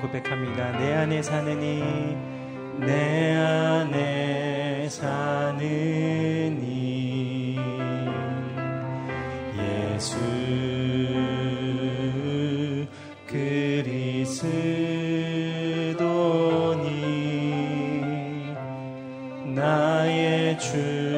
고백합니다. 내 안에 사느니 내 안에 사느니 예수 그리스도니 나의 죽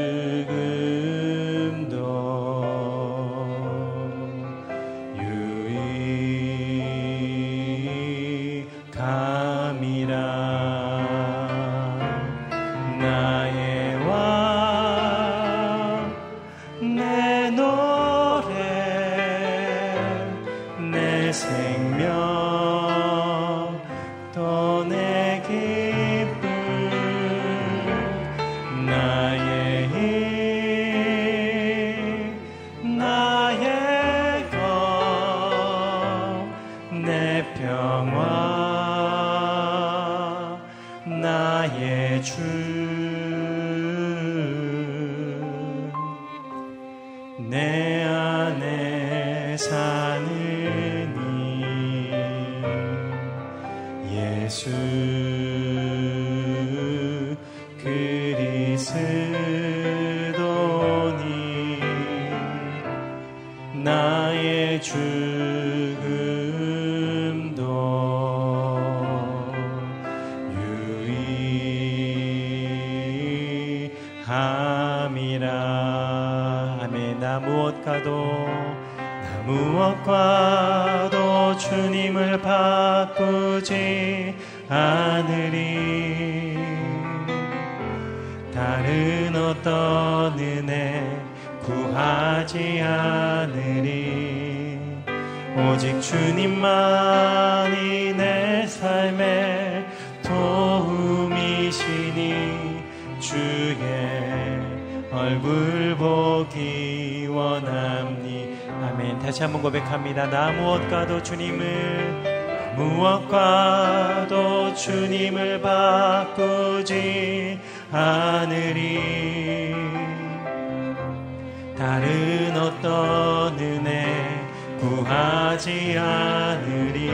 그리스도니 나의 죽 한번 고백합니다. 나 무엇과도 주님을 무엇과도 주님을 바꾸지 않으리. 다른 어떤 은혜 구하지 않으리.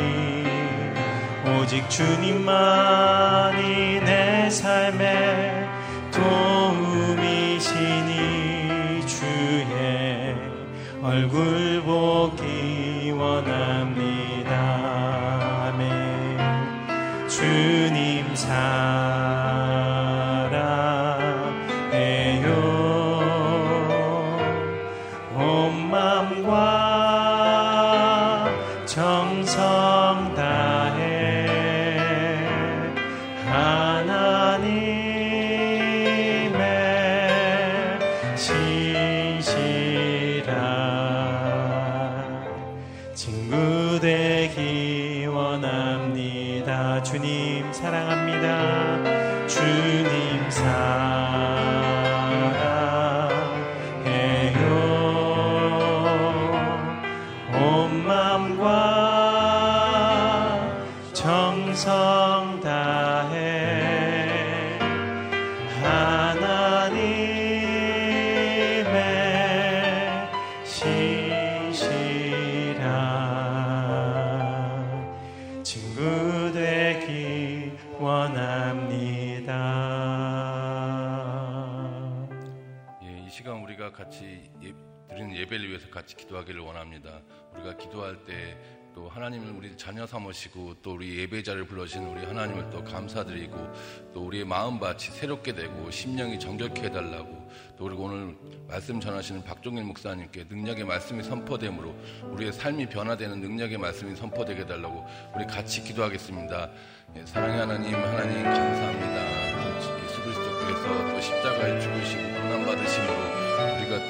오직 주님만이 내 삶의 도움이시니 주의 얼굴 같이 기도하기를 원합니다. 우리가 기도할 때 또 하나님을 우리 자녀 삼으시고 또 우리 예배자를 불러주신 우리 하나님을 또 감사드리고 또 우리의 마음밭이 새롭게 되고 심령이 정결케 해달라고 또 그리고 오늘 말씀 전하시는 박종일 목사님께 능력의 말씀이 선포됨으로 우리의 삶이 변화되는 능력의 말씀이 선포되게 해달라고 우리 같이 기도하겠습니다. 예, 사랑의 하나님, 하나님 감사합니다. 또 예수 그리스도께서 또 십자가에 죽으시고 고난받으심으로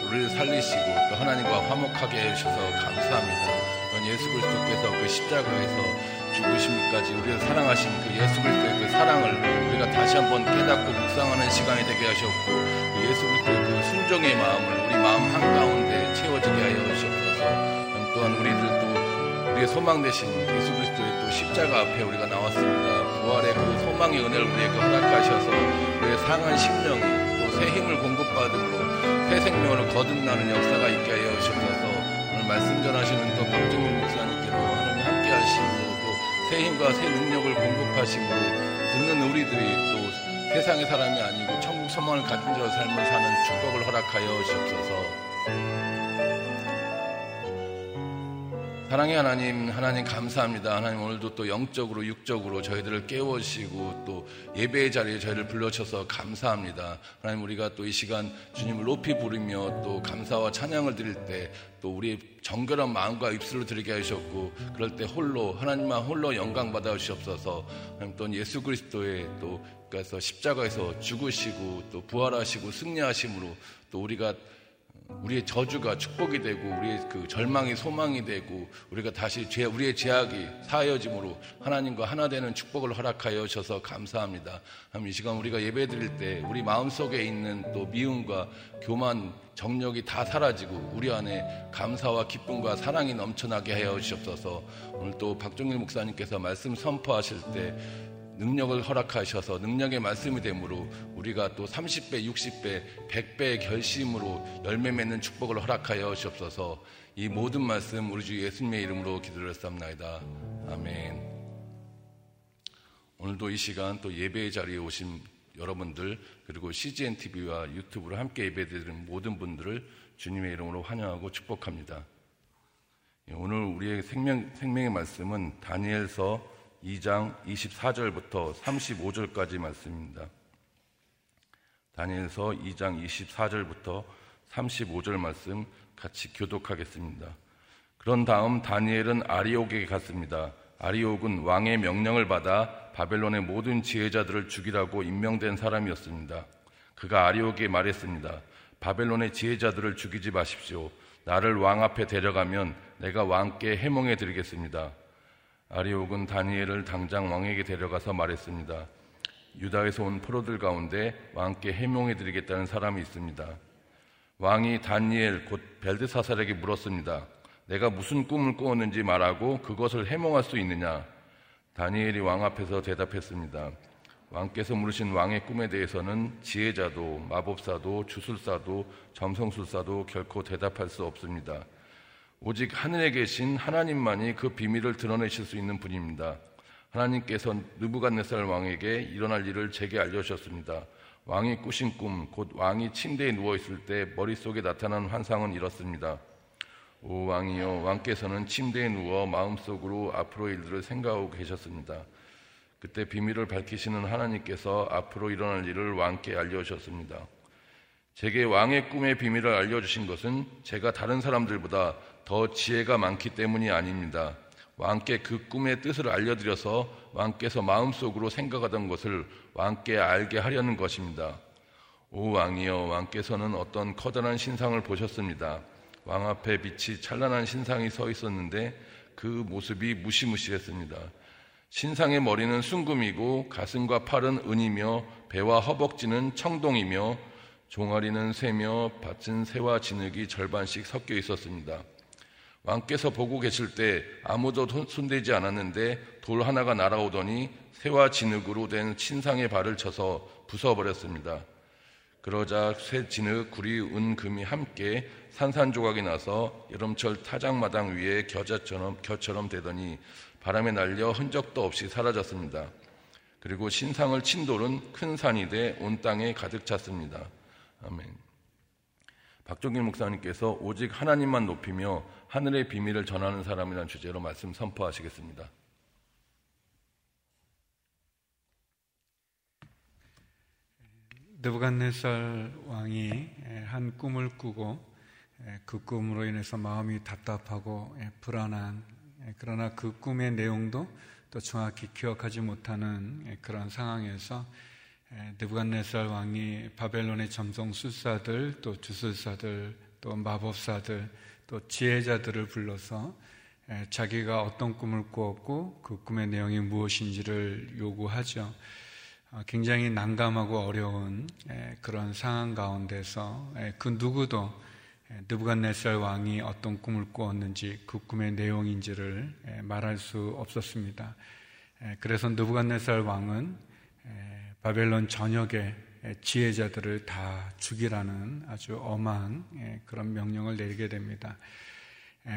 우리를 살리시고 또 하나님과 화목하게 해주셔서 감사합니다. 예수 그리스도께서 그 십자가에서 죽으심까지 우리를 사랑하신 그 예수 그리스도의 그 사랑을 우리가 다시 한번 깨닫고 묵상하는 시간이 되게 하셨고 그 예수 그리스도의 그 순종의 마음을 우리 마음 한가운데 채워지게 하여 주옵소서 또한 우리들도 우리의 소망 되신 예수 그리스도의 또 십자가 앞에 우리가 나왔습니다 부활의 그 소망의 은혜를 우리에게 허락하셔서 우리의 상한 심령이 또 새 힘을 공급받음으로 새 생명으로 거듭나는 역사가 있게 하여 주옵소서 오늘 말씀 전하시는 또 박정훈 목사님께로 하나님 함께 하시고 새 힘과 새 능력을 공급하심으로 듣는 우리들이 또 세상의 사람이 아니고 천국 소망을 가진 자로 삶을 사는 축복을 허락하여 주옵소서. 사랑의 하나님, 하나님 감사합니다. 하나님 오늘도 또 영적으로, 육적으로 저희들을 깨우시고 또 예배의 자리에 저희를 불러셔서 감사합니다. 하나님 우리가 또 이 시간 주님을 높이 부르며 또 감사와 찬양을 드릴 때 또 우리의 정결한 마음과 입술을 드리게 하셨고 그럴 때 홀로 하나님만 홀로 영광 받아 주시옵소서. 하나님 또 예수 그리스도의 또 그래서 십자가에서 죽으시고 또 부활하시고 승리하심으로 또 우리가 우리의 저주가 축복이 되고 우리의 그 절망이 소망이 되고 우리가 다시 죄, 우리의 죄악이 사하여짐으로 하나님과 하나 되는 축복을 허락하여 주셔서 감사합니다. 이 시간 우리가 예배 드릴 때 우리 마음속에 있는 또 미움과 교만 정력이 다 사라지고 우리 안에 감사와 기쁨과 사랑이 넘쳐나게 하여 주시옵소서. 오늘 또 박종일 목사님께서 말씀 선포하실 때 능력을 허락하셔서 능력의 말씀이 되므로 우리가 또 30배, 60배, 100배의 결심으로 열매 맺는 축복을 허락하여 주옵소서 이 모든 말씀 우리 주 예수님의 이름으로 기도를 쌉나이다. 아멘. 오늘도 이 시간 또 예배의 자리에 오신 여러분들 그리고 CGN TV와 유튜브로 함께 예배드리는 모든 분들을 주님의 이름으로 환영하고 축복합니다. 예, 오늘 우리의 생명, 생명의 말씀은 다니엘서 2장 24절부터 35절까지 말씀입니다. 다니엘서 2장 24절부터 35절 말씀 같이 교독하겠습니다. 그런 다음 다니엘은 아리옥에게 갔습니다. 아리옥은 왕의 명령을 받아 바벨론의 모든 지혜자들을 죽이라고 임명된 사람이었습니다. 그가 아리옥에 말했습니다. 바벨론의 지혜자들을 죽이지 마십시오. 나를 왕 앞에 데려가면 내가 왕께 해몽해 드리겠습니다. 아리옥은 다니엘을 당장 왕에게 데려가서 말했습니다. 유다에서 온 포로들 가운데 왕께 해명해 드리겠다는 사람이 있습니다. 왕이 다니엘 곧 벨드사살에게 물었습니다. 내가 무슨 꿈을 꾸었는지 말하고 그것을 해몽할 수 있느냐? 다니엘이 왕 앞에서 대답했습니다. 왕께서 물으신 왕의 꿈에 대해서는 지혜자도 마법사도 주술사도 점성술사도 결코 대답할 수 없습니다. 오직 하늘에 계신 하나님만이 그 비밀을 드러내실 수 있는 분입니다. 하나님께서 느부갓네살 왕에게 일어날 일을 제게 알려주셨습니다. 왕이 꾸신 꿈, 곧 왕이 침대에 누워 있을 때 머릿속에 나타난 환상은 이렇습니다. 오 왕이여, 왕께서는 침대에 누워 마음속으로 앞으로 일들을 생각하고 계셨습니다. 그때 비밀을 밝히시는 하나님께서 앞으로 일어날 일을 왕께 알려주셨습니다. 제게 왕의 꿈의 비밀을 알려주신 것은 제가 다른 사람들보다 더 지혜가 많기 때문이 아닙니다. 왕께 그 꿈의 뜻을 알려드려서 왕께서 마음속으로 생각하던 것을 왕께 알게 하려는 것입니다. 오 왕이여 왕께서는 어떤 커다란 신상을 보셨습니다. 왕 앞에 빛이 찬란한 신상이 서 있었는데 그 모습이 무시무시했습니다. 신상의 머리는 순금이고 가슴과 팔은 은이며 배와 허벅지는 청동이며 종아리는 새며 밭은 새와 진흙이 절반씩 섞여 있었습니다. 왕께서 보고 계실 때 아무도 손대지 않았는데 돌 하나가 날아오더니 새와 진흙으로 된 신상의 발을 쳐서 부숴버렸습니다. 그러자 새 진흙, 구리, 은, 금이 함께 산산조각이 나서 여름철 타작마당 위에 겨자처럼 겨처럼 되더니 바람에 날려 흔적도 없이 사라졌습니다. 그리고 신상을 친 돌은 큰 산이 돼 온 땅에 가득 찼습니다. 아멘. 박종길 목사님께서 오직 하나님만 높이며 하늘의 비밀을 전하는 사람이라는 주제로 말씀 선포하시겠습니다. 느부갓네살 왕이 한 꿈을 꾸고 그 꿈으로 인해서 마음이 답답하고 불안한 그러나 그 꿈의 내용도 또 정확히 기억하지 못하는 그런 상황에서 느부갓네살 왕이 바벨론의 점성 술사들 또 주술사들 또 마법사들 또 지혜자들을 불러서 자기가 어떤 꿈을 꾸었고 그 꿈의 내용이 무엇인지를 요구하죠. 어, 굉장히 난감하고 어려운 그런 상황 가운데서 그 누구도 느부갓네살 왕이 어떤 꿈을 꾸었는지 그 꿈의 내용인지를 말할 수 없었습니다. 그래서 느부갓네살 왕은 바벨론 전역의 지혜자들을 다 죽이라는 아주 엄한 그런 명령을 내리게 됩니다.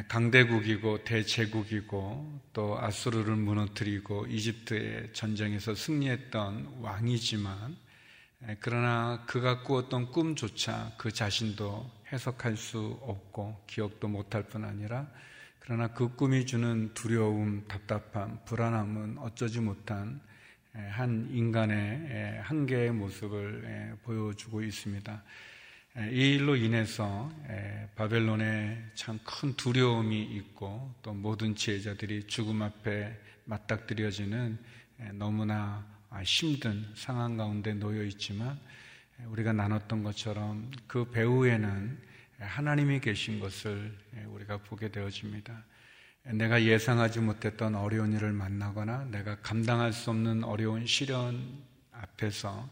강대국이고 대제국이고 또 아수르를 무너뜨리고 이집트의 전쟁에서 승리했던 왕이지만 그러나 그가 꾸었던 꿈조차 그 자신도 해석할 수 없고 기억도 못할 뿐 아니라 그러나 그 꿈이 주는 두려움, 답답함, 불안함은 어쩌지 못한 한 인간의 한계의 모습을 보여주고 있습니다. 이 일로 인해서 바벨론에 참 큰 두려움이 있고 또 모든 지혜자들이 죽음 앞에 맞닥뜨려지는 너무나 힘든 상황 가운데 놓여 있지만 우리가 나눴던 것처럼 그 배후에는 하나님이 계신 것을 우리가 보게 되어집니다. 내가 예상하지 못했던 어려운 일을 만나거나 내가 감당할 수 없는 어려운 시련 앞에서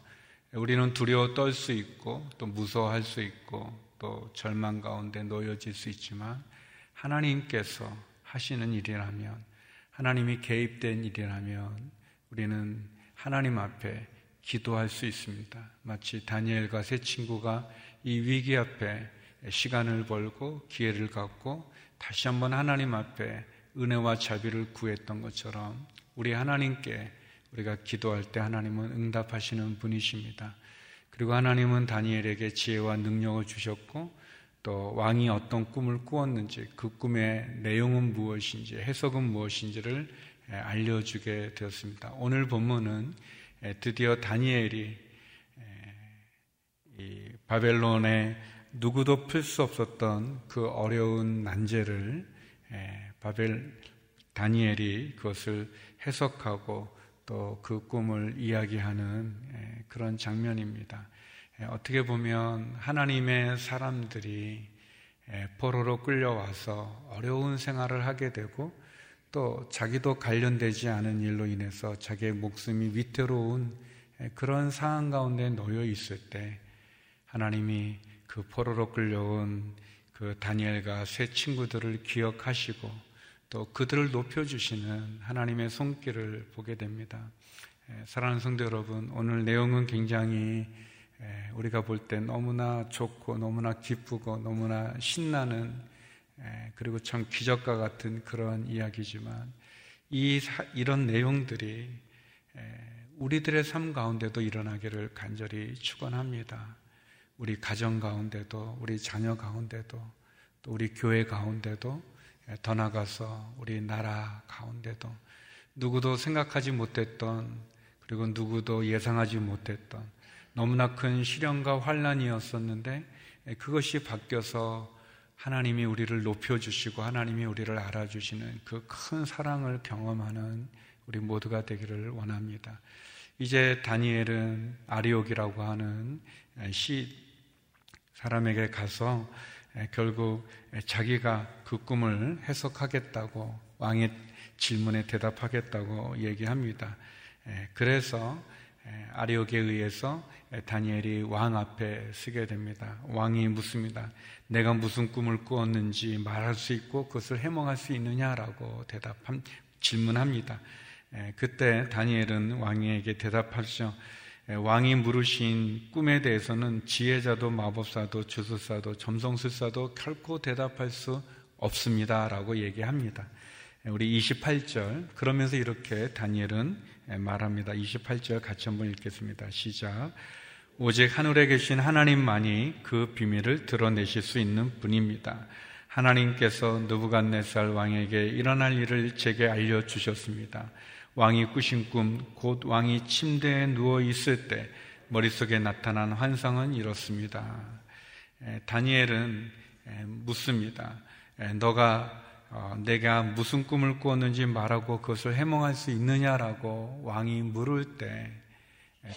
우리는 두려워 떨 수 있고 또 무서워할 수 있고 또 절망 가운데 놓여질 수 있지만 하나님께서 하시는 일이라면 하나님이 개입된 일이라면 우리는 하나님 앞에 기도할 수 있습니다. 마치 다니엘과 세 친구가 이 위기 앞에 시간을 벌고 기회를 갖고 다시 한번 하나님 앞에 은혜와 자비를 구했던 것처럼 우리 하나님께 우리가 기도할 때 하나님은 응답하시는 분이십니다. 그리고 하나님은 다니엘에게 지혜와 능력을 주셨고 또 왕이 어떤 꿈을 꾸었는지 그 꿈의 내용은 무엇인지 해석은 무엇인지를 알려주게 되었습니다. 오늘 본문은 드디어 다니엘이 바벨론의 누구도 풀 수 없었던 그 어려운 난제를 바벨 다니엘이 그것을 해석하고 또 그 꿈을 이야기하는 예, 그런 장면입니다. 예, 어떻게 보면 하나님의 사람들이 예, 포로로 끌려와서 어려운 생활을 하게 되고 또 자기도 관련되지 않은 일로 인해서 자기의 목숨이 위태로운 그런 상황 가운데 놓여 있을 때 하나님이 그 포로로 끌려온 그 다니엘과 세 친구들을 기억하시고 또 그들을 높여주시는 하나님의 손길을 보게 됩니다. 사랑하는 성도 여러분, 오늘 내용은 굉장히 우리가 볼 때 너무나 좋고 너무나 기쁘고 너무나 신나는 그리고 참 기적과 같은 그런 이야기지만 이 이런 내용들이 우리들의 삶 가운데도 일어나기를 간절히 축원합니다. 우리 가정 가운데도 우리 자녀 가운데도 또 우리 교회 가운데도 예, 더 나가서 우리 나라 가운데도 누구도 생각하지 못했던 그리고 누구도 예상하지 못했던 너무나 큰 시련과 환란이었었는데 예, 그것이 바뀌어서 하나님이 우리를 높여주시고 하나님이 우리를 알아주시는 그 큰 사랑을 경험하는 우리 모두가 되기를 원합니다. 이제 다니엘은 아리옥이라고 하는 예, 시 사람에게 가서 결국 자기가 그 꿈을 해석하겠다고 왕의 질문에 대답하겠다고 얘기합니다. 그래서 아리옥에 의해서 다니엘이 왕 앞에 서게 됩니다. 왕이 묻습니다. 내가 무슨 꿈을 꾸었는지 말할 수 있고 그것을 해몽할 수 있느냐라고 대답 질문합니다. 그때 다니엘은 왕에게 대답하죠. 예, 왕이 물으신 꿈에 대해서는 지혜자도 마법사도 주술사도 점성술사도 결코 대답할 수 없습니다 라고 얘기합니다. 예, 우리 28절 그러면서 이렇게 다니엘은 예, 말합니다. 28절 같이 한번 읽겠습니다. 시작. 오직 하늘에 계신 하나님만이 그 비밀을 드러내실 수 있는 분입니다. 하나님께서 느부갓네살 왕에게 일어날 일을 제게 알려 주셨습니다. 왕이 꾸신 꿈, 곧 왕이 침대에 누워 있을 때 머릿속에 나타난 환상은 이렇습니다. 다니엘은 묻습니다. 너가 어, 내가 무슨 꿈을 꾸었는지 말하고 그것을 해몽할 수 있느냐라고 왕이 물을 때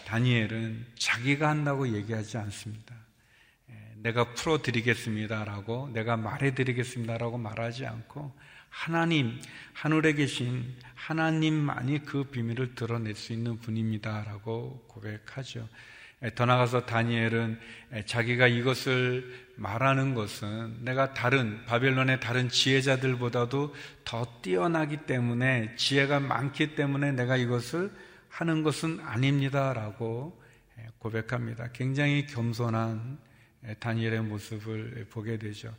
다니엘은 자기가 한다고 얘기하지 않습니다. 내가 풀어드리겠습니다라고 내가 말해드리겠습니다라고 말하지 않고 하나님, 하늘에 계신 하나님만이 그 비밀을 드러낼 수 있는 분입니다라고 고백하죠. 더 나가서 다니엘은 자기가 이것을 말하는 것은 내가 다른 바벨론의 다른 지혜자들보다도 더 뛰어나기 때문에 지혜가 많기 때문에 내가 이것을 하는 것은 아닙니다라고 고백합니다. 굉장히 겸손한 다니엘의 모습을 보게 되죠.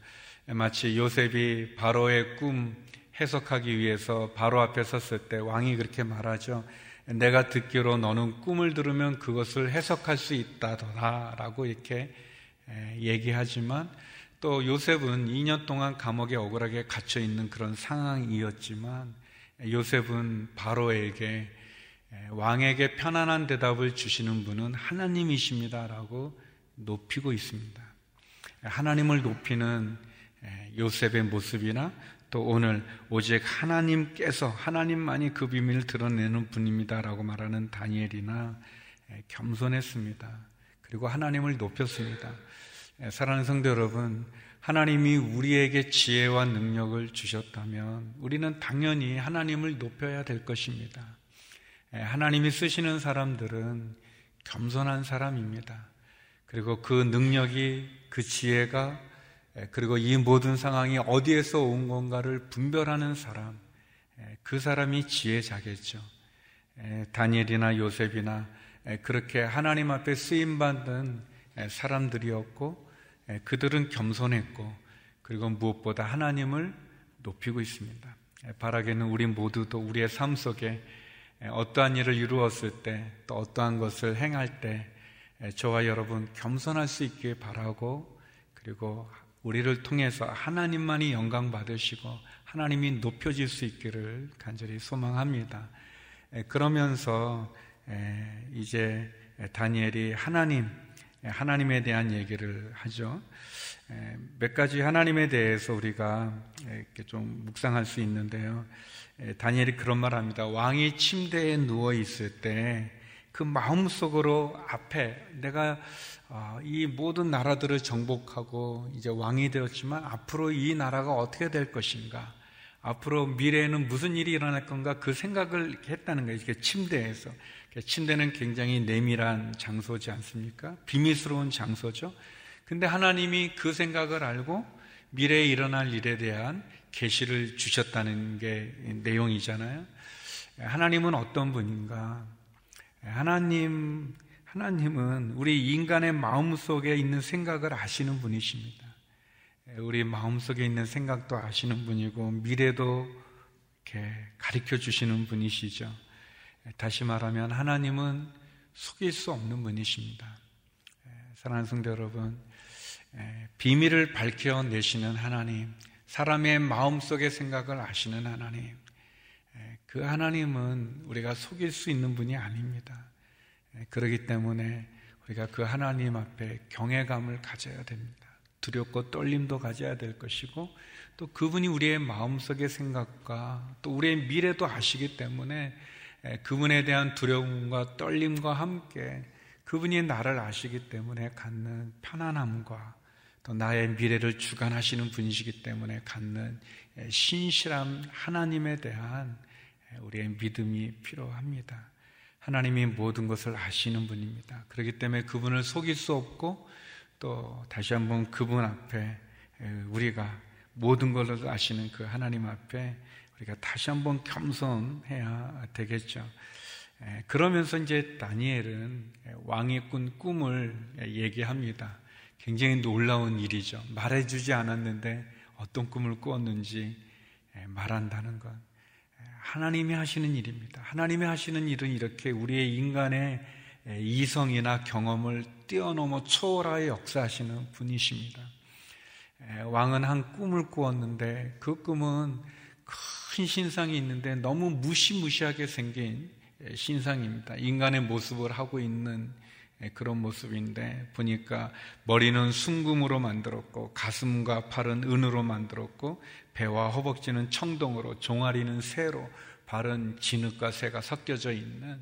마치 요셉이 바로의 꿈 해석하기 위해서 바로 앞에 섰을 때 왕이 그렇게 말하죠. 내가 듣기로 너는 꿈을 들으면 그것을 해석할 수 있다더라 라고 이렇게 얘기하지만 또 요셉은 2년 동안 감옥에 억울하게 갇혀 있는 그런 상황이었지만 요셉은 바로에게 왕에게 편안한 대답을 주시는 분은 하나님이십니다라고 높이고 있습니다. 하나님을 높이는 요셉의 모습이나 또 오늘 오직 하나님께서 하나님만이 그 비밀을 드러내는 분입니다라고 말하는 다니엘이나 겸손했습니다. 그리고 하나님을 높였습니다. 사랑하는 성도 여러분, 하나님이 우리에게 지혜와 능력을 주셨다면 우리는 당연히 하나님을 높여야 될 것입니다. 하나님이 쓰시는 사람들은 겸손한 사람입니다. 그리고 그 능력이 그 지혜가 그리고 이 모든 상황이 어디에서 온 건가를 분별하는 사람, 그 사람이 지혜자겠죠. 다니엘이나 요셉이나 그렇게 하나님 앞에 쓰임받은 사람들이었고 그들은 겸손했고 그리고 무엇보다 하나님을 높이고 있습니다. 바라기는 우리 모두도 우리의 삶 속에 어떠한 일을 이루었을 때 또 어떠한 것을 행할 때 저와 여러분 겸손할 수 있길 바라고 그리고 우리를 통해서 하나님만이 영광 받으시고 하나님이 높여질 수 있기를 간절히 소망합니다. 그러면서 이제 다니엘이 하나님, 하나님에 대한 얘기를 하죠. 몇 가지 하나님에 대해서 우리가 이렇게 좀 묵상할 수 있는데요. 다니엘이 그런 말 합니다. 왕이 침대에 누워 있을 때 그 마음속으로 앞에 내가 어, 이 모든 나라들을 정복하고 이제 왕이 되었지만 앞으로 이 나라가 어떻게 될 것인가? 앞으로 미래에는 무슨 일이 일어날 건가? 그 생각을 했다는 거예요. 이렇게 침대에서. 침대는 굉장히 내밀한 장소지 않습니까? 비밀스러운 장소죠. 근데 하나님이 그 생각을 알고 미래에 일어날 일에 대한 계시를 주셨다는 게 내용이잖아요. 하나님은 어떤 분인가? 하나님, 하나님은 우리 인간의 마음 속에 있는 생각을 아시는 분이십니다. 우리 마음 속에 있는 생각도 아시는 분이고, 미래도 이렇게 가르쳐 주시는 분이시죠. 다시 말하면 하나님은 속일 수 없는 분이십니다. 사랑하는 성도 여러분, 비밀을 밝혀내시는 하나님, 사람의 마음 속의 생각을 아시는 하나님. 그 하나님은 우리가 속일 수 있는 분이 아닙니다. 그러기 때문에 우리가 그 하나님 앞에 경외감을 가져야 됩니다. 두렵고 떨림도 가져야 될 것이고 또 그분이 우리의 마음속의 생각과 또 우리의 미래도 아시기 때문에 그분에 대한 두려움과 떨림과 함께 그분이 나를 아시기 때문에 갖는 편안함과 또 나의 미래를 주관하시는 분이시기 때문에 갖는 신실한 하나님에 대한 우리의 믿음이 필요합니다. 하나님이 모든 것을 아시는 분입니다. 그렇기 때문에 그분을 속일 수 없고 또 다시 한번 그분 앞에 우리가 모든 것을 아시는 그 하나님 앞에 우리가 다시 한번 겸손해야 되겠죠. 그러면서 이제 다니엘은 왕이 꾼 꿈을 얘기합니다. 굉장히 놀라운 일이죠. 말해주지 않았는데 어떤 꿈을 꾸었는지 말한다는 것. 하나님이 하시는 일입니다. 하나님이 하시는 일은 이렇게 우리의 인간의 이성이나 경험을 뛰어넘어 초월하여 역사하시는 분이십니다. 왕은 한 꿈을 꾸었는데 그 꿈은 큰 신상이 있는데 너무 무시무시하게 생긴 신상입니다. 인간의 모습을 하고 있는 예, 그런 모습인데 보니까 머리는 순금으로 만들었고 가슴과 팔은 은으로 만들었고 배와 허벅지는 청동으로 종아리는 새로 발은 진흙과 새가 섞여져 있는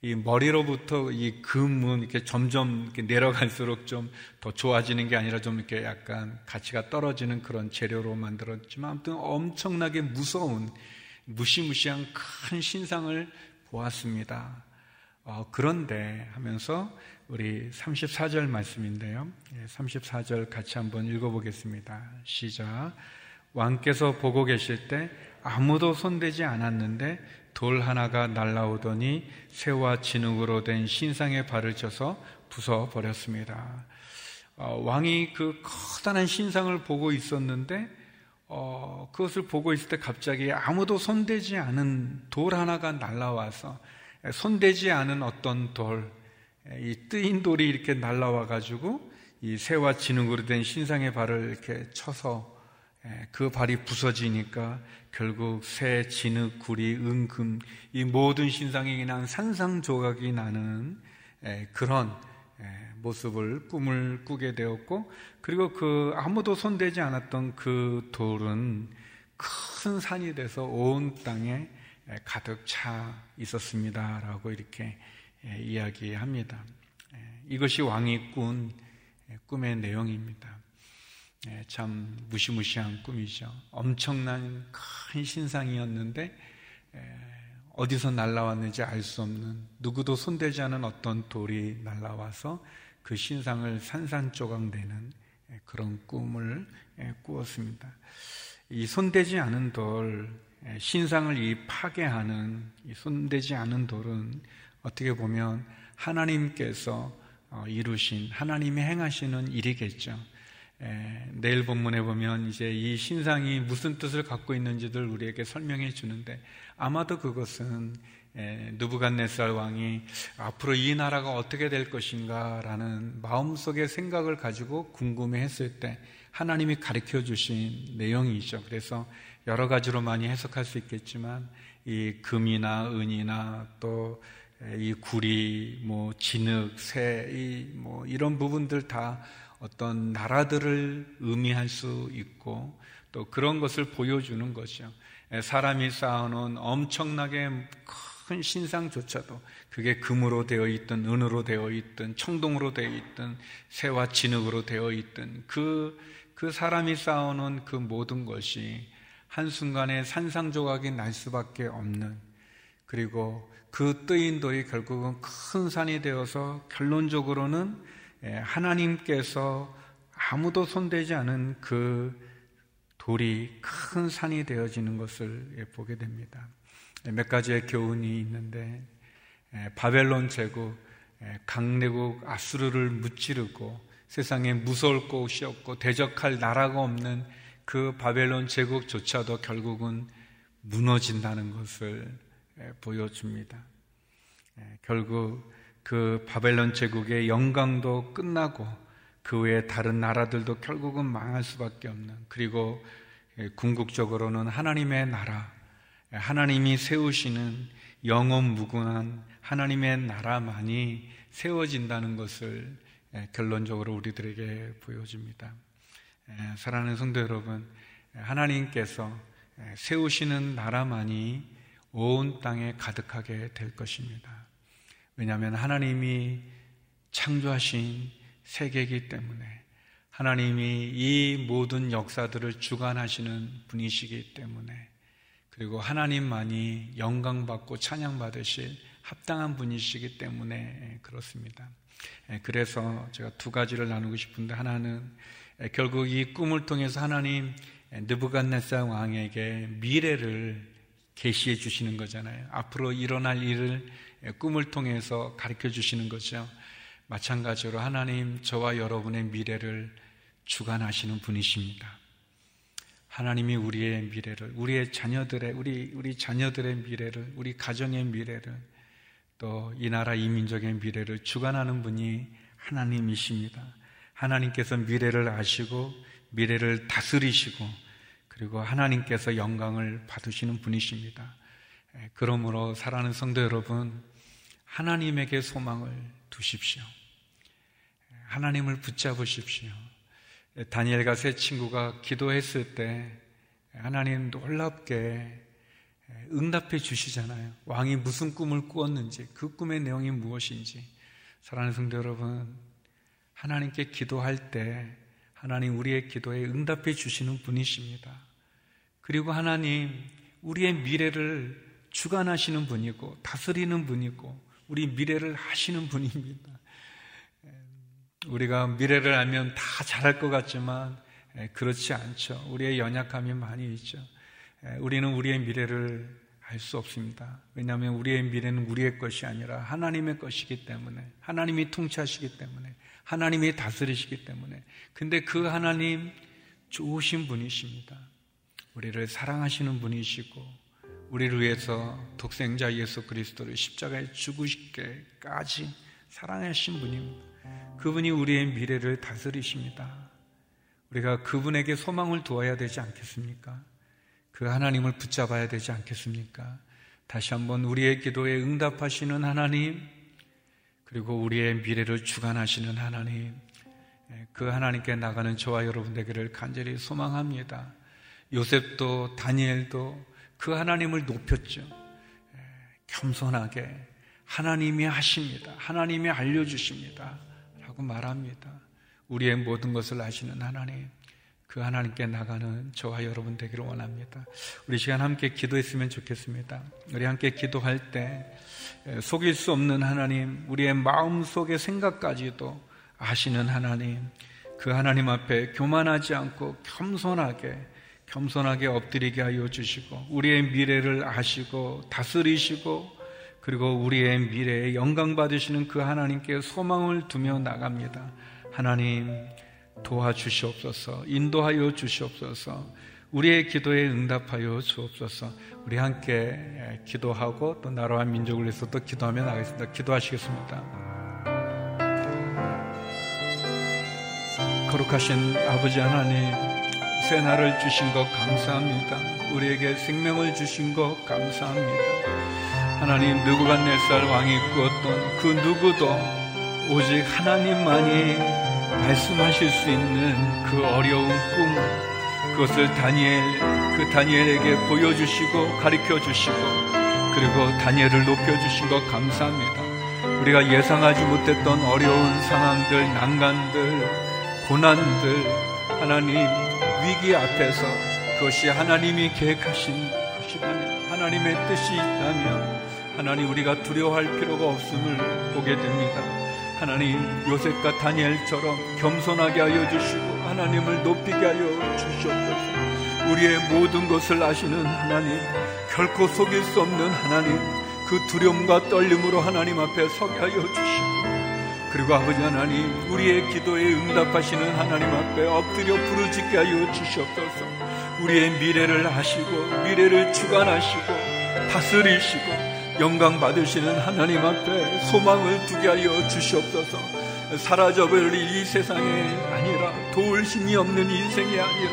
이 머리로부터 이 금은 이렇게 점점 이렇게 내려갈수록 좀 더 좋아지는 게 아니라 좀 이렇게 약간 가치가 떨어지는 그런 재료로 만들었지만 아무튼 엄청나게 무서운 무시무시한 큰 신상을 보았습니다. 어, 그런데 하면서 우리 34절 말씀인데요. 34절 예, 같이 한번 읽어보겠습니다. 시작. 왕께서 보고 계실 때 아무도 손대지 않았는데 돌 하나가 날라오더니 새와 진흙으로 된 신상의 발을 쳐서 부숴 버렸습니다. 어, 왕이 그 커다란 신상을 보고 있었는데 어, 그것을 보고 있을 때 갑자기 아무도 손대지 않은 돌 하나가 날라와서 손대지 않은 어떤 돌, 이 뜨인 돌이 이렇게 날라와 가지고 이 새와 진흙으로 된 신상의 발을 이렇게 쳐서 그 발이 부서지니까 결국 새, 진흙, 구리, 은금 이 모든 신상이 그냥 산상조각이 나는 그런 모습을 꿈을 꾸게 되었고 그리고 그 아무도 손대지 않았던 그 돌은 큰 산이 돼서 온 땅에 가득 차 있었습니다라고 이렇게 이야기합니다. 이것이 왕이 꾼 꿈의 내용입니다. 네, 참 무시무시한 꿈이죠. 엄청난 큰 신상이었는데 어디서 날라왔는지 알 수 없는 누구도 손대지 않은 어떤 돌이 날라와서 그 신상을 산산조각 내는 그런 꿈을 꾸었습니다. 이 손대지 않은 돌, 신상을 이 파괴하는 이 손대지 않은 돌은 어떻게 보면 하나님께서 어, 이루신 하나님이 행하시는 일이겠죠. 에, 내일 본문에 보면 이제 이 신상이 무슨 뜻을 갖고 있는지를 우리에게 설명해 주는데 아마도 그것은 누부갓네살 왕이 앞으로 이 나라가 어떻게 될 것인가라는 마음속의 생각을 가지고 궁금해했을 때 하나님이 가르쳐 주신 내용이죠. 그래서 여러 가지로 많이 해석할 수 있겠지만 이 금이나 은이나 또 이 구리, 뭐 진흙, 새, 이뭐 이런 부분들 다 어떤 나라들을 의미할 수 있고 또 그런 것을 보여주는 것이요. 사람이 쌓아놓은 엄청나게 큰 신상조차도 그게 금으로 되어 있든 은으로 되어 있든 청동으로 되어 있든 새와 진흙으로 되어 있든 그, 그 사람이 쌓아놓은 그 모든 것이 한순간에 산상조각이 날 수밖에 없는 그리고 그 뜨인 돌이 결국은 큰 산이 되어서 결론적으로는 예, 하나님께서 아무도 손대지 않은 그 돌이 큰 산이 되어지는 것을 예, 보게 됩니다. 예, 몇 가지의 교훈이 있는데 바벨론 제국 강대국 아수르를 무찌르고 세상에 무서울 곳이 없고 대적할 나라가 없는 그 바벨론 제국조차도 결국은 무너진다는 것을 보여줍니다. 결국 그 바벨론 제국의 영광도 끝나고 그 외에 다른 나라들도 결국은 망할 수밖에 없는 그리고 궁극적으로는 하나님의 나라, 하나님이 세우시는 영원 무궁한 하나님의 나라만이 세워진다는 것을 결론적으로 우리들에게 보여줍니다. 사랑하는 성도 여러분, 하나님께서 세우시는 나라만이 온 땅에 가득하게 될 것입니다. 왜냐하면 하나님이 창조하신 세계이기 때문에 하나님이 이 모든 역사들을 주관하시는 분이시기 때문에 그리고 하나님만이 영광받고 찬양받으실 합당한 분이시기 때문에 그렇습니다. 예, 그래서 제가 두 가지를 나누고 싶은데 하나는 결국 이 꿈을 통해서 하나님 느부갓네살 왕에게 미래를 계시해 주시는 거잖아요. 앞으로 일어날 일을 꿈을 통해서 가르쳐 주시는 거죠. 마찬가지로 하나님 저와 여러분의 미래를 주관하시는 분이십니다. 하나님이 우리의 미래를, 우리의 자녀들의, 우리, 우리 자녀들의 미래를, 우리 가정의 미래를, 또 이 나라 이 민족의 미래를 주관하는 분이 하나님이십니다. 하나님께서 미래를 아시고, 미래를 다스리시고, 그리고 하나님께서 영광을 받으시는 분이십니다. 그러므로 사랑하는 성도 여러분, 하나님에게 소망을 두십시오. 하나님을 붙잡으십시오. 다니엘과 세 친구가 기도했을 때 하나님 놀랍게 응답해 주시잖아요. 왕이 무슨 꿈을 꾸었는지, 그 꿈의 내용이 무엇인지. 사랑하는 성도 여러분, 하나님께 기도할 때 하나님 우리의 기도에 응답해 주시는 분이십니다. 그리고 하나님 우리의 미래를 주관하시는 분이고 다스리는 분이고 우리 미래를 하시는 분입니다. 우리가 미래를 알면 다 잘할 것 같지만 그렇지 않죠. 우리의 연약함이 많이 있죠. 우리는 우리의 미래를 알 수 없습니다. 왜냐하면 우리의 미래는 우리의 것이 아니라 하나님의 것이기 때문에 하나님이 통치하시기 때문에 하나님이 다스리시기 때문에 근데 그 하나님 좋으신 분이십니다. 우리를 사랑하시는 분이시고 우리를 위해서 독생자 예수 그리스도를 십자가에 죽으시게까지 사랑하신 분입니다. 그분이 우리의 미래를 다스리십니다. 우리가 그분에게 소망을 두어야 되지 않겠습니까? 그 하나님을 붙잡아야 되지 않겠습니까? 다시 한번 우리의 기도에 응답하시는 하나님, 그리고 우리의 미래를 주관하시는 하나님, 그 하나님께 나가는 저와 여러분 되기를 간절히 소망합니다. 요셉도 다니엘도 그 하나님을 높였죠. 겸손하게 하나님이 하십니다. 하나님이 알려주십니다. 라고 말합니다. 우리의 모든 것을 아시는 하나님. 그 하나님께 나가는 저와 여러분 되기를 원합니다. 우리 시간 함께 기도했으면 좋겠습니다. 우리 함께 기도할 때 속일 수 없는 하나님, 우리의 마음 속의 생각까지도 아시는 하나님, 그 하나님 앞에 교만하지 않고 겸손하게 겸손하게 엎드리게 하여 주시고 우리의 미래를 아시고 다스리시고 그리고 우리의 미래에 영광 받으시는 그 하나님께 소망을 두며 나갑니다. 하나님 도와주시옵소서, 인도하여 주시옵소서, 우리의 기도에 응답하여 주옵소서, 우리 함께 기도하고 또 나라와 민족을 위해서 또 기도하며 나가겠습니다. 기도하시겠습니다. 거룩하신 아버지 하나님, 새 날을 주신 것 감사합니다. 우리에게 생명을 주신 것 감사합니다. 하나님, 누구간네살 왕이 꾸었던 그 누구도 오직 하나님만이 말씀하실 수 있는 그 어려운 꿈, 그것을 다니엘, 그 다니엘에게 보여주시고 가르쳐 주시고, 그리고 다니엘을 높여 주신 것 감사합니다. 우리가 예상하지 못했던 어려운 상황들, 난간들, 고난들, 하나님 위기 앞에서 그것이 하나님이 계획하신 것이라면, 하나님의 뜻이 있다면, 하나님 우리가 두려워할 필요가 없음을 보게 됩니다. 하나님 요셉과 다니엘처럼 겸손하게 하여 주시고 하나님을 높이게 하여 주시옵소서. 우리의 모든 것을 아시는 하나님, 결코 속일 수 없는 하나님, 그 두려움과 떨림으로 하나님 앞에 서게 하여 주시고 그리고 아버지 하나님, 우리의 기도에 응답하시는 하나님 앞에 엎드려 부르짖게 하여 주시옵소서. 우리의 미래를 아시고 미래를 주관하시고 다스리시고 영광 받으시는 하나님 앞에 소망을 두게 하여 주시옵소서. 사라져버릴 이 세상에 아니라 도울 힘이 없는 인생이 아니라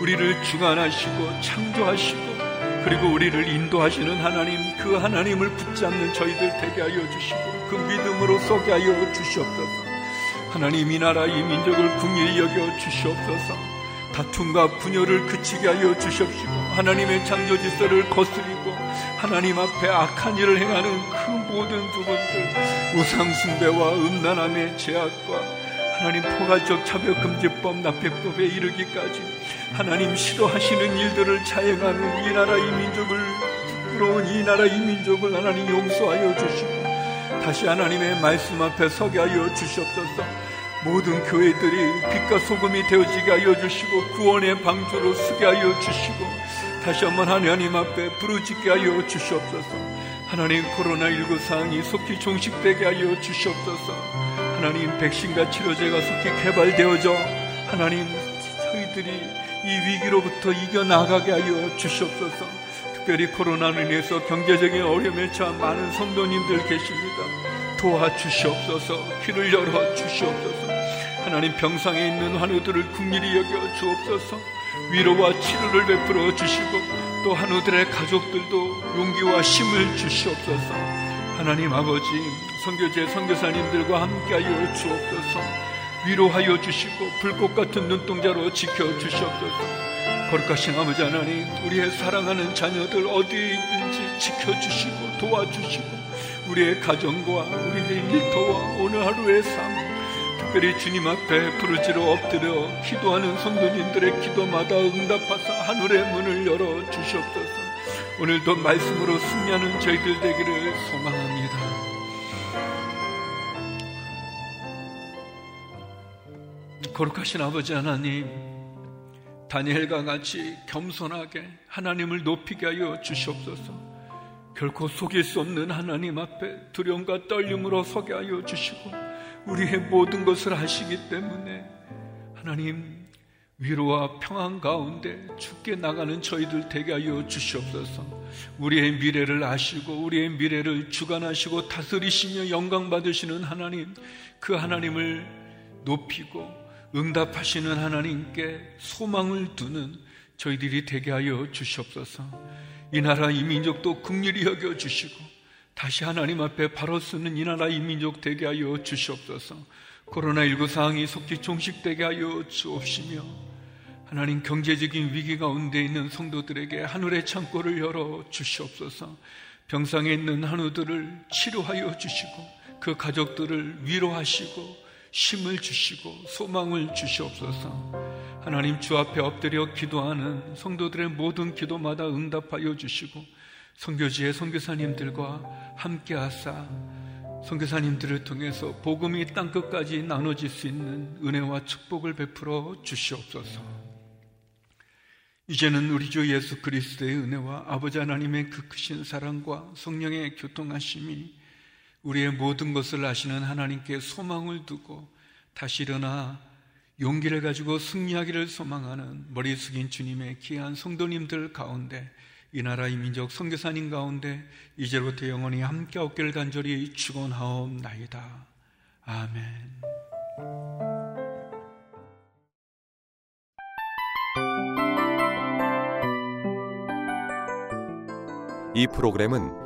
우리를 주관하시고 창조하시고 그리고 우리를 인도하시는 하나님 그 하나님을 붙잡는 저희들 되게 하여 주시고 그 믿음으로 쏘게 하여 주시옵소서. 하나님 이 나라 이 민족을 궁일히 여겨 주시옵소서. 다툼과 분열을 그치게 하여 주시옵시고 하나님의 창조 질서를 거스리고 하나님 앞에 악한 일을 행하는 그 모든 부분들 우상 숭배와 음란함의 제약과 하나님 포괄적 차별금지법 납폐법에 이르기까지 하나님 싫어하시는 일들을 자행하는 이 나라 이 민족을 부끄러운 이 나라 이 민족을 하나님 용서하여 주시고 다시 하나님의 말씀 앞에 서게 하여 주시옵소서 모든 교회들이 빛과 소금이 되어지게 하여 주시고 구원의 방주로 쓰게 하여 주시고 다시 한번 하나님 앞에 부르짖게 하여 주시옵소서. 하나님 코로나19 상황이 속히 종식되게 하여 주시옵소서. 하나님 백신과 치료제가 속히 개발되어져 하나님 저희들이 이 위기로부터 이겨나가게 하여 주시옵소서. 특별히 코로나로 인해서 경제적인 어려움에 처한 많은 성도님들 계십니다. 도와주시옵소서. 귀를 열어 주시옵소서. 하나님 병상에 있는 환우들을 국민이 여겨 주옵소서. 위로와 치료를 베풀어 주시고 또 한우들의 가족들도 용기와 힘을 주시옵소서. 하나님 아버지, 성교제 선교사님들과 함께하여 주옵소서. 위로하여 주시고 불꽃 같은 눈동자로 지켜 주시옵소서. 거룩하신 아버지 하나님, 우리의 사랑하는 자녀들 어디에 있든지 지켜주시고 도와주시고, 우리의 가정과 우리의 일터와 오늘 하루의 삶, 특별히 주님 앞에 부르지로 엎드려 기도하는 성도님들의 기도마다 응답하사 하늘의 문을 열어 주시옵소서. 오늘도 말씀으로 승리하는 저희들 되기를 소망합니다. 거룩하신 아버지 하나님, 다니엘과 같이 겸손하게 하나님을 높이게 하여 주시옵소서. 결코 속일 수 없는 하나님 앞에 두려움과 떨림으로 서게 하여 주시고 우리의 모든 것을 하시기 때문에 하나님 위로와 평안 가운데 죽게 나가는 저희들 되게 하여 주시옵소서. 우리의 미래를 아시고 우리의 미래를 주관하시고 다스리시며 영광 받으시는 하나님 그 하나님을 높이고 응답하시는 하나님께 소망을 두는 저희들이 되게 하여 주시옵소서. 이 나라 이 민족도 긍휼히 여겨 주시고 다시 하나님 앞에 바로 쓰는 이 나라 이 민족 되게 하여 주시옵소서. 코로나19 상황이 속히 종식되게 하여 주옵시며 하나님 경제적인 위기 가운데 있는 성도들에게 하늘의 창고를 열어 주시옵소서. 병상에 있는 한우들을 치료하여 주시고 그 가족들을 위로하시고 힘을 주시고 소망을 주시옵소서. 하나님 주 앞에 엎드려 기도하는 성도들의 모든 기도마다 응답하여 주시고 성교지의 성교사님들과 함께 하사 성교사님들을 통해서 복음이 땅 끝까지 나눠질 수 있는 은혜와 축복을 베풀어 주시옵소서. 이제는 우리 주 예수 그리스도의 은혜와 아버지 하나님의 그 크신 사랑과 성령의 교통하심이 우리의 모든 것을 아시는 하나님께 소망을 두고 다시 일어나 용기를 가지고 승리하기를 소망하는 머리 숙인 주님의 귀한 성도님들 가운데 이 나라 이 민족 선교사님 가운데 이제부터 영원히 함께 없기를 간절히 축원하옵나이다. 아멘. 이 프로그램은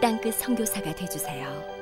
땅끝 성교사가 되주세요